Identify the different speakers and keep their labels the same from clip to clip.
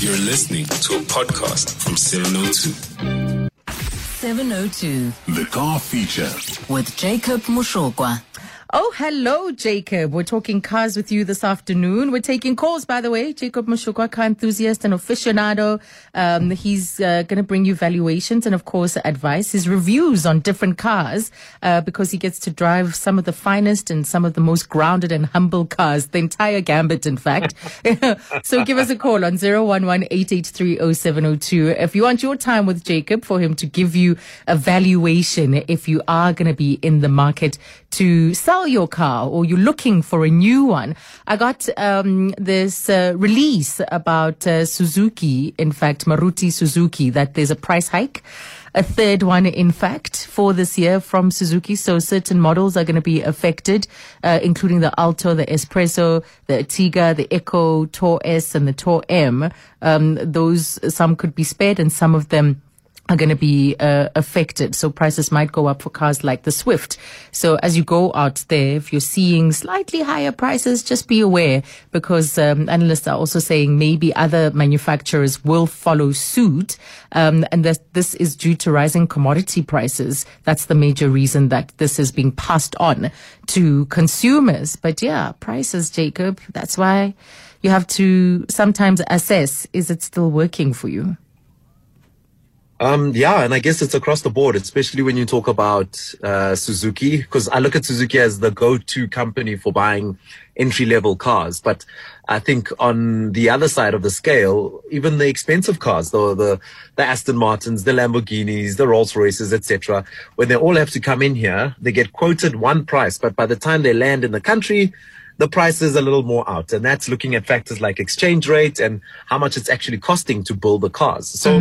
Speaker 1: You're listening to a podcast from 702.
Speaker 2: 702
Speaker 3: The car feature.
Speaker 2: with Jacob Moshokwa. Oh, hello, Jacob. We're talking cars with you this afternoon. We're taking calls, by the way. Jacob Moshokwa, car enthusiast and aficionado. Um, he's uh, going to bring you valuations and, of course, advice, his reviews on different cars, uh, because he gets to drive some of the finest and some of the most grounded and humble cars, the entire gambit, in fact. so give us a call on 011 If you want your time with Jacob for him to give you a valuation if you are going to be in the market to sell your car or you're looking for a new one. I got um, this uh, release about uh, Suzuki, in fact, Maruti Suzuki, that there's a price hike. A third one, in fact, for this year from Suzuki. So certain models are going to be affected, uh, including the Alto, the S-Presso, the Ertiga, the Eeco, Tour S, and the Tour M. Um, those, some could be spared and some of them are going to be uh, affected. So prices might go up for cars like the Swift. So as you go out there, if you're seeing slightly higher prices, just be aware because um, analysts are also saying maybe other manufacturers will follow suit. Um, and that this is due to rising commodity prices. That's the major reason that this is being passed on to consumers. But yeah, prices, Jacob. That's why you have to sometimes assess, is it still working for you?
Speaker 4: Um, yeah, and I guess it's across the board, especially when you talk about uh, Suzuki, because I look at Suzuki as the go-to company for buying entry-level cars. But I think on the other side of the scale, even the expensive cars, the the, the Aston Martins, the Lamborghinis, the Rolls Royces, etc., when they all have to come in here, they get quoted one price, but by the time they land in the country, the price is a little more out. And that's looking at factors like exchange rate and how much it's actually costing to build the cars. So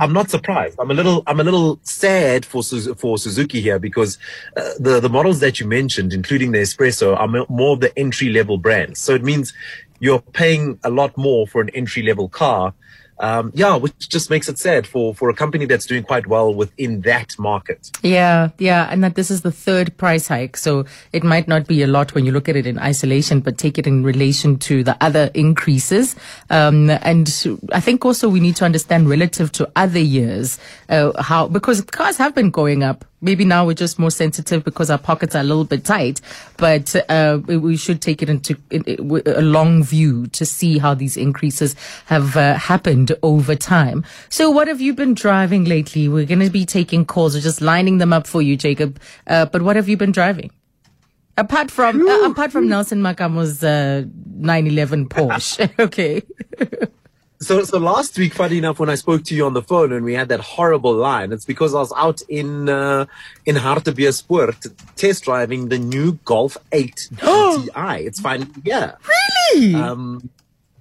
Speaker 4: I'm not surprised. I'm a little, I'm a little sad for, for Suzuki here because uh, the, the models that you mentioned, including the S-Presso, are more of the entry level brands. So it means you're paying a lot more for an entry level car. Um, yeah, which just makes it sad for, for a company that's doing quite well within that market.
Speaker 2: Yeah, yeah, and that this is the third price hike, so it might not be a lot when you look at it in isolation, but take it in relation to the other increases. Um, and I think also we need to understand relative to other years uh, how because cars have been going up. Maybe now we're just more sensitive because our pockets are a little bit tight, but uh, we- should take it into in, in, a long view to see how these increases have uh, happened over time. So, what have you been driving lately? We're going to be taking calls. We're just lining them up for you, Jacob. Uh, but what have you been driving? Apart from uh, apart from Nelson Makamo's uh, 911 Porsche, okay.
Speaker 4: So, so last week, funny enough, when I spoke to you on the phone and we had that horrible line, it's because I was out in uh, in Hartbeespoort test driving the new Golf 8 GTI. it's finally yeah.
Speaker 2: Really?
Speaker 4: Um,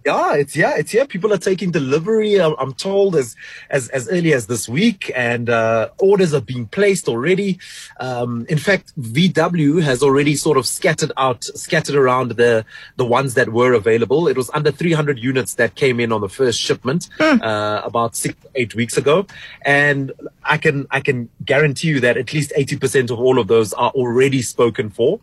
Speaker 4: yeah, it's yeah, it's yeah. People are taking delivery. I'm, I'm told as as as early as this week, and uh, orders are being placed already. Um, in fact, VW has already sort of scattered out, scattered around the the ones that were available. It was under 300 units that came in on the first shipment uh, about six eight weeks ago, and I can I can guarantee you that at least 80% of all of those are already spoken for.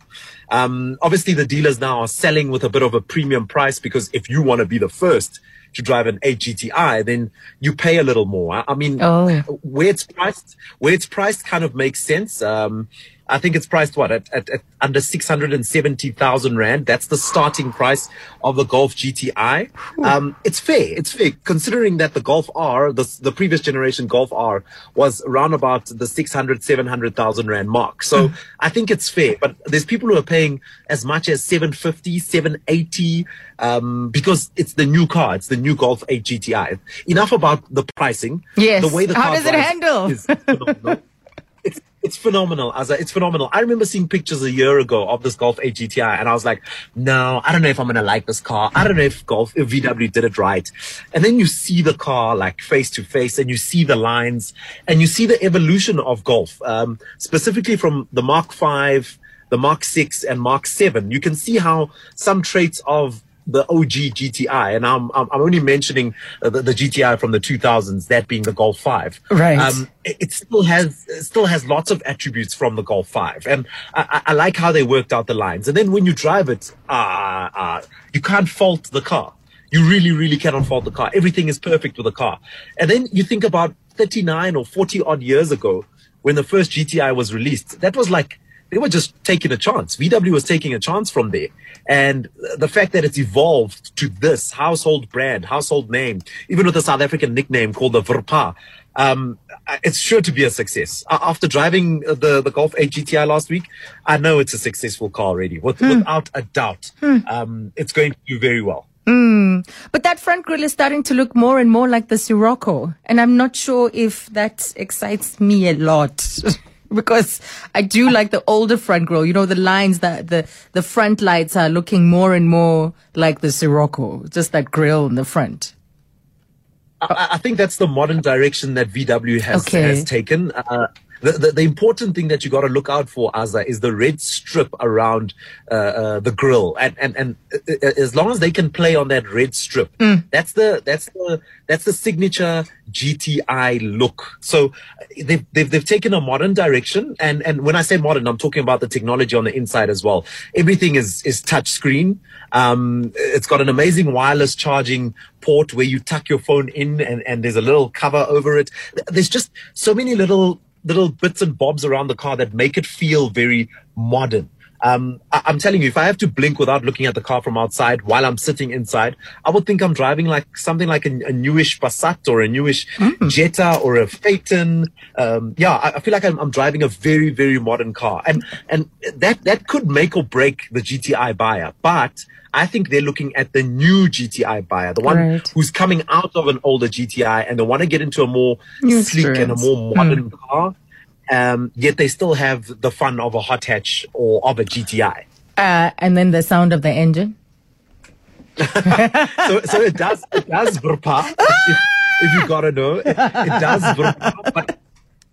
Speaker 4: Um, obviously, the dealers now are selling with a bit of a premium price because if you want to be the first to drive an 8 GTI, then you pay a little more. I- I mean,
Speaker 2: Oh.
Speaker 4: where it's priced, where it's priced kind of makes sense. Um, I think it's priced what at, at, at under 670,000 Rand. That's the starting price of the Golf GTI. Um, it's fair. It's fair considering that the Golf R, the, the previous generation Golf R was around about the 600, 700,000 Rand mark. So I think it's fair, but there's people who are paying as much as 750, 780, um, because it's the new car. It's the new Golf 8 GTI. Enough about the pricing.
Speaker 2: Yes.
Speaker 4: The way the
Speaker 2: How does it handle?
Speaker 4: it's it's phenomenal. As it's phenomenal. I remember seeing pictures a year ago of this Golf 8 GTI, and I was like, no, I don't know if I'm gonna like this car. I don't know if Golf if VW did it right. And then you see the car like face to face, and you see the lines, and you see the evolution of Golf, um, specifically from the Mark Five, the Mark Six, and Mark Seven. You can see how some traits of the OG GTI, and I'm I'm, I'm only mentioning uh, the, the GTI from the 2000s, that being the Golf Five.
Speaker 2: Right.
Speaker 4: Um, it, it still has it still has lots of attributes from the Golf Five, and I, I I like how they worked out the lines. And then when you drive it, uh, uh, you can't fault the car. you really, really cannot fault the car. Everything is perfect with the car. And then you think about 39 or 40 odd years ago when the first GTI was released. That was like, they were just taking a chance. VW was taking a chance from there. And the fact that it's evolved to this household brand, household name, even with a South African nickname called the Verpa, um, it's sure to be a success. After driving the, the Golf 8 GTI last week, I know it's a successful car already, with, hmm. without a doubt. Hmm. Um, it's going to do very well.
Speaker 2: Mm. But that front grille is starting to look more and more like the Scirocco. And I'm not sure if that excites me a lot. because I do like the older front grille. You know, the lines that the, the front lights are looking more and more like the Scirocco, just that grille in the front.
Speaker 4: I, I think that's the modern direction that VW has, okay. has taken. Uh, the, the, the, important thing that you got to look out for, Aza, is the red strip around uh, uh, the grill, and and and uh, uh, as long as they can play on that red strip, mm. that's the that's the that's the signature GTI look. So they've, they've they've taken a modern direction, and and when I say modern, I'm talking about the technology on the inside as well. Everything is is touch screen. Um, it's got an amazing wireless charging port where you tuck your phone in, and and there's a little cover over it. There's just so many little little bits and bobs around the car that make it feel very modern. Um, I, am telling you, if I have to blink without looking at the car from outside while I'm sitting inside, I would think I'm driving like something like a, a newish Passat or a newish mm. Jetta or a Phaeton. Um, yeah, I, I, feel like I'm, I'm, driving a very, very modern car, and and that that could make or break the GTI buyer. But I think they're looking at the new GTI buyer, the one right. who's coming out of an older GTI and they want to get into a more new sleek experience. and a more modern mm. car. Um, yet they still have the fun of a hot hatch or of a GTI.
Speaker 2: Uh, and then the sound of the engine.
Speaker 4: so, so it does, it does burpa, if, if you gotta know, it, it does burpa, but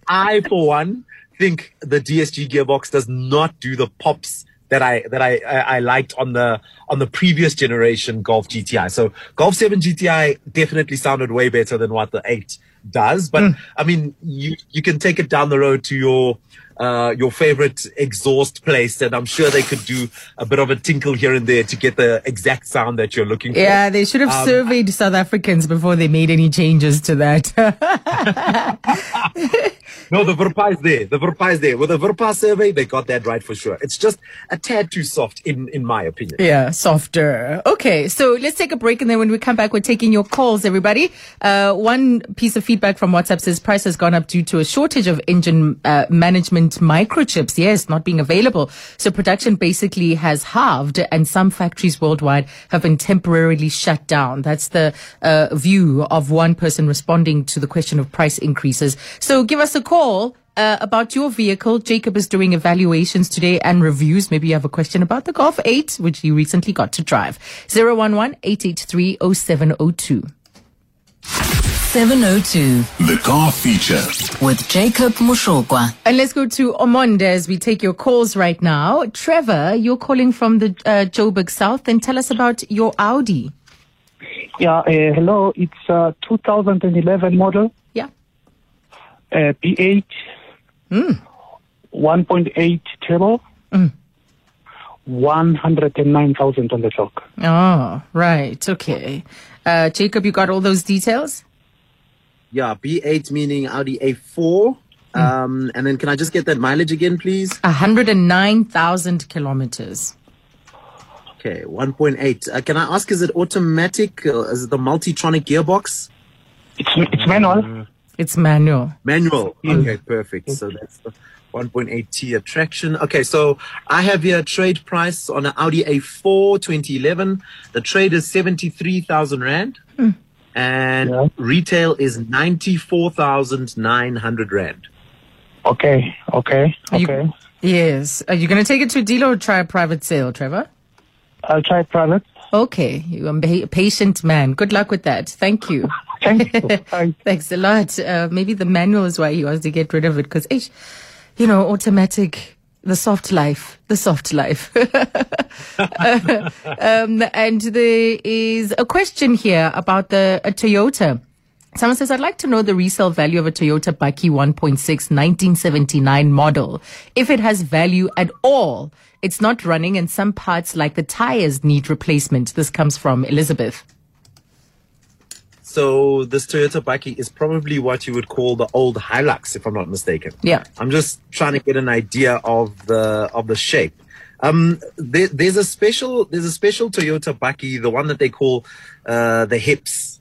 Speaker 4: I, for one, think the DSG gearbox does not do the pops that I that I, I, liked on the on the previous generation Golf GTI. So Golf 7 GTI definitely sounded way better than what the 8 does. But mm. I mean, you you can take it down the road to your uh, your favorite exhaust place, and I'm sure they could do a bit of a tinkle here and there to get the exact sound that you're looking for.
Speaker 2: Yeah, they should have um, surveyed South Africans before they made any changes to that.
Speaker 4: no, the Verpa is there. The Verpa is there. With the Verpa survey, they got that right for sure. It's just a tad too soft, in in my opinion.
Speaker 2: Yeah, softer. Okay, so let's take a break, and then when we come back, we're taking your calls, everybody. Uh, one piece of feedback from WhatsApp says price has gone up due to a shortage of engine uh, management microchips, yes, not being available. So production basically has halved and some factories worldwide have been temporarily shut down. That's the uh, view of one person responding to the question of price increases. So give us a call. Uh, about your vehicle. Jacob is doing evaluations today and reviews. Maybe you have a question about the Golf 8, which you recently got to drive. 011 883 0702.
Speaker 1: 702. The Car Feature. With Jacob Moshokwa.
Speaker 2: And let's go to Omonde as we take your calls right now. Trevor, you're calling from the uh, Joburg South and tell us about your Audi.
Speaker 3: Yeah, uh, hello. It's a 2011 model.
Speaker 2: Yeah.
Speaker 3: Uh, B8. Mm. 1.8 turbo. Mm. 109,000 on the clock.
Speaker 2: Oh, right. Okay. Uh, Jacob, you got all those details?
Speaker 4: Yeah, B8 meaning Audi A4. Mm. Um, and then can I just get that mileage again, please?
Speaker 2: 109,000 kilometers.
Speaker 4: Okay, 1.8. Uh, can I ask, is it automatic? Uh, is it the Multitronic gearbox?
Speaker 3: It's, it's manual.
Speaker 2: It's manual.
Speaker 4: Manual. Okay, perfect. So that's the 1.8T attraction. Okay, so I have here a trade price on an Audi A4 2011. The trade is 73,000 Rand. Mm and yeah. retail is 94,900 Rand.
Speaker 3: Okay, okay, okay.
Speaker 2: You, yes. Are you going to take it to a dealer or try a private sale, Trevor?
Speaker 3: I'll try private.
Speaker 2: Okay, you're a patient man. Good luck with that. Thank you.
Speaker 3: Thank you.
Speaker 2: Thanks a lot. Uh, maybe the manual is why he wants to get rid of it because, you know, automatic the soft life, the soft life. um, and there is a question here about the Toyota. Someone says, I'd like to know the resale value of a Toyota Bakkie 1.6 1979 model. If it has value at all. It's not running and some parts like the tires need replacement. This comes from Elizabeth.
Speaker 4: So this Toyota Bakkie is probably what you would call the old Hilux, if I'm not mistaken.
Speaker 2: Yeah.
Speaker 4: I'm just trying to get an idea of the of the shape. Um, there, there's a special there's a special Toyota Bakkie, the one that they call uh, the Hips.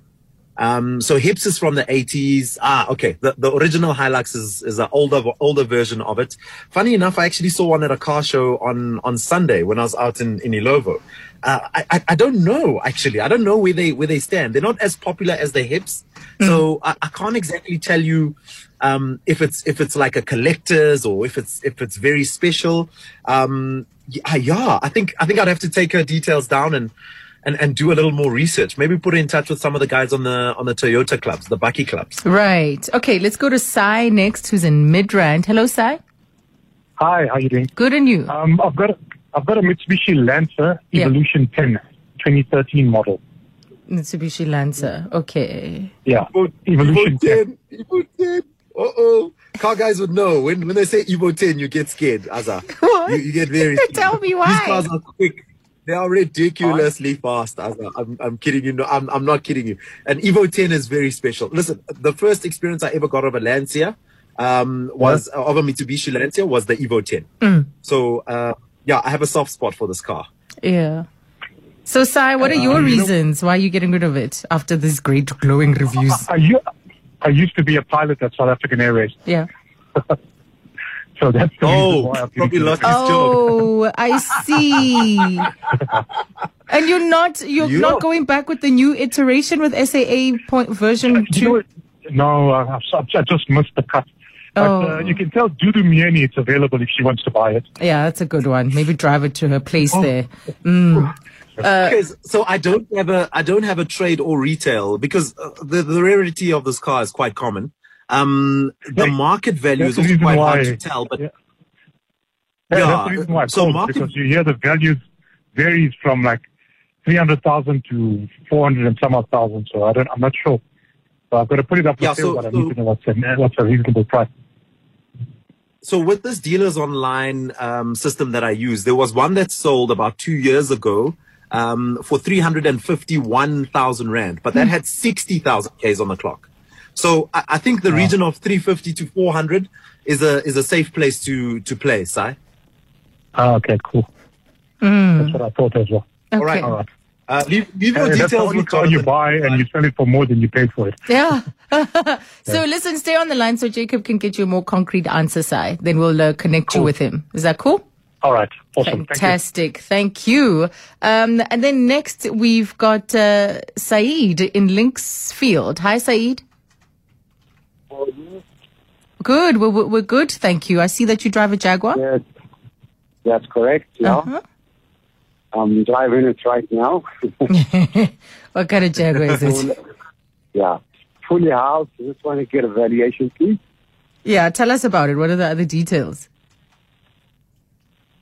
Speaker 4: Um, so Hips is from the 80s. Ah, okay. The, the original Hilux is, is an older, older version of it. Funny enough, I actually saw one at a car show on, on Sunday when I was out in, in Illovo. Uh, I, I, I don't know, actually. I don't know where they, where they stand. They're not as popular as the Hips. Mm. So I, I can't exactly tell you, um, if it's, if it's like a collector's or if it's, if it's very special. Um, yeah, yeah, I think, I think I'd have to take her details down and, and, and do a little more research. Maybe put her in touch with some of the guys on the on the Toyota clubs, the Bakkie clubs.
Speaker 2: Right. Okay, let's go to Sai next, who's in Midrand. Hello, Sai.
Speaker 5: Hi, how you doing?
Speaker 2: Good, and you?
Speaker 5: Um, I've got a, I've got a Mitsubishi Lancer Evolution yeah. 10, 2013 model.
Speaker 2: Mitsubishi Lancer. Okay.
Speaker 5: Yeah. Evo, Evolution Evo 10. 10. Evo
Speaker 4: 10. Uh oh. Car guys would know when when they say Evo 10, you get scared, Aza.
Speaker 2: What?
Speaker 4: You, you get very.
Speaker 2: Tell me why.
Speaker 4: These cars are quick. They are ridiculously fast. I'm, I'm kidding you. No, I'm, I'm not kidding you. And Evo 10 is very special. Listen, the first experience I ever got of a Lancia um, was uh, of a Mitsubishi Lancia was the Evo 10.
Speaker 2: Mm.
Speaker 4: So, uh, yeah, I have a soft spot for this car.
Speaker 2: Yeah. So, Sai, what are your uh, reasons why are you getting rid of it after these great glowing reviews?
Speaker 5: I, I used to be a pilot at South African Airways.
Speaker 2: Yeah.
Speaker 5: So that's the
Speaker 4: oh,
Speaker 5: why I
Speaker 4: probably lost his
Speaker 2: job. Oh, I see. and you're not you're you not know. going back with the new iteration with SAA point version two.
Speaker 5: no, I, I just missed the cut. But uh, oh. uh, you can tell Dudu Myeni it's available if she wants to buy it.
Speaker 2: Yeah, that's a good one. Maybe drive it to her place oh. there. Mm.
Speaker 4: Uh, so I don't have a I don't have a trade or retail because uh, the the rarity of this car is quite common. Um, the market value is also quite why, hard to tell, but
Speaker 5: yeah, yeah, yeah that's the reason why I so market, because you hear the values varies from like three hundred thousand to four hundred and some odd thousand. So I don't, I'm not sure. So I've got to put it up for yeah, sale, so, but I need to know what's a, what's a reasonable price.
Speaker 4: So with this dealers online um, system that I use, there was one that sold about two years ago um, for 351,000 Rand, but that hmm. had 60,000 Ks on the clock. So I, I think the yeah. region of 350 to 400 is a is a safe place to to play, Sai.
Speaker 5: Ah, okay, cool.
Speaker 2: Mm.
Speaker 5: That's what I thought as well.
Speaker 2: Okay.
Speaker 4: All right, all right. Uh, leave, leave your
Speaker 5: uh,
Speaker 4: details
Speaker 5: that's the with car you buy and you sell it for more than you paid for it.
Speaker 2: Yeah. so yeah. listen, stay on the line so Jacob can get you a more concrete answer, Sai. Then we'll uh, connect cool. you with him. Is that cool?
Speaker 5: All right. Awesome.
Speaker 2: Fantastic. Thank you. Thank you. Um, and then next we've got uh, Saeed in Linksfield. Hi, Saeed. Good. We're, we're good. Thank you. I see that you drive a Jaguar.
Speaker 6: Yes, that's correct. Yeah. Uh-huh. I'm driving it right now.
Speaker 2: what kind of Jaguar is it?
Speaker 6: yeah. Fully housed. Just want to get a valuation, please.
Speaker 2: Yeah. Tell us about it. What are the other details?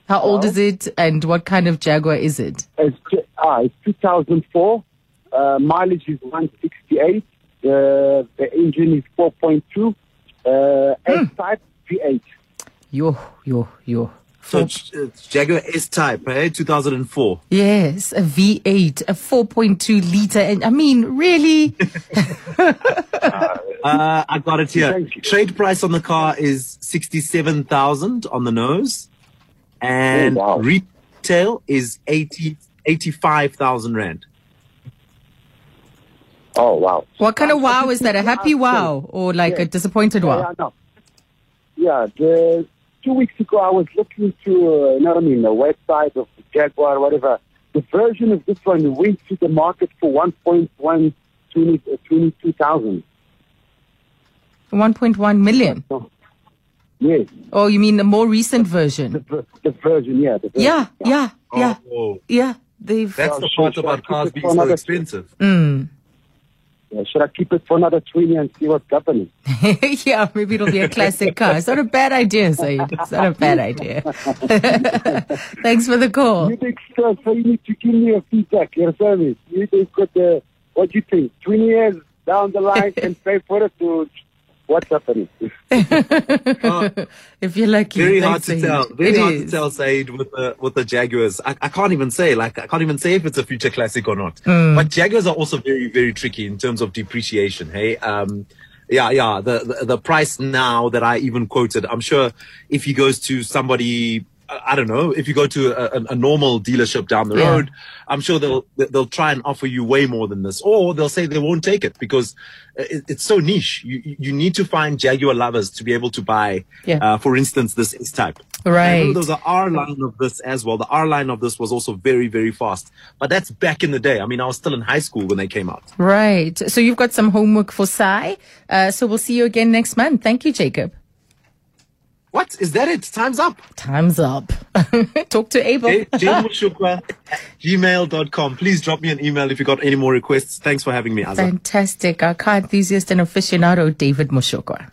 Speaker 2: How old is it and what kind of Jaguar is it?
Speaker 6: It's, ah, it's 2004. Uh, mileage is 168. Uh, the engine is 4.2, uh, S-Type V8.
Speaker 2: Yo, yo, yo.
Speaker 4: So it's, it's Jaguar S-Type, eh? 2004.
Speaker 2: Yes, a V8, a 4.2 liter. And I mean, really?
Speaker 4: uh, I got it here. Trade price on the car is 67,000 on the nose. And oh, wow. retail is 80, 85,000 Rand.
Speaker 6: Oh wow!
Speaker 2: What kind of wow is that? A happy wow or like yeah. a disappointed wow?
Speaker 6: Yeah, no. yeah. The two weeks ago, I was looking to, uh, you know what I mean, the website of the Jaguar, whatever. The version of this one went to the market for 1.1 22,000.
Speaker 2: 1.1 million?
Speaker 6: Yes.
Speaker 2: Oh, you mean the more recent version?
Speaker 6: The, the version, yeah. The
Speaker 2: version, yeah, yeah, yeah, oh, yeah. They've.
Speaker 4: That's the part about cars being so expensive.
Speaker 2: Mm.
Speaker 6: Yeah, should I keep it for another 20 and see what's happening?
Speaker 2: yeah, maybe it'll be a classic car. It's not a bad idea, Saeed. It's not a bad idea. Thanks for the call.
Speaker 6: You think so, so you need to give me a feedback, your service. You think what, the, what you think? 20 years down the line and pay for it to what's happening.
Speaker 2: uh, if you're lucky.
Speaker 4: Very hard to tell. Very it hard is. to tell, Saeed, with the with the Jaguars. I, I can't even say, like, I can't even say if it's a future classic or not. Mm. But Jaguars are also very, very tricky in terms of depreciation. Hey, um, yeah, yeah. The, the, the price now that I even quoted, I'm sure if he goes to somebody I don't know if you go to a, a normal dealership down the yeah. road, I'm sure they'll they'll try and offer you way more than this, or they'll say they won't take it because it, it's so niche. You you need to find Jaguar lovers to be able to buy, yeah. uh, for instance, this S type.
Speaker 2: Right.
Speaker 4: There's a R line of this as well. The R line of this was also very very fast, but that's back in the day. I mean, I was still in high school when they came out.
Speaker 2: Right. So you've got some homework for Sai. Uh, so we'll see you again next month. Thank you, Jacob.
Speaker 4: What? Is that it? Time's up.
Speaker 2: Time's up. Talk to Abel.
Speaker 4: Gmail.com. Please drop me an email if you got any more requests. Thanks for having me, Azza.
Speaker 2: Fantastic. Our car enthusiast and aficionado, David Moshokwa.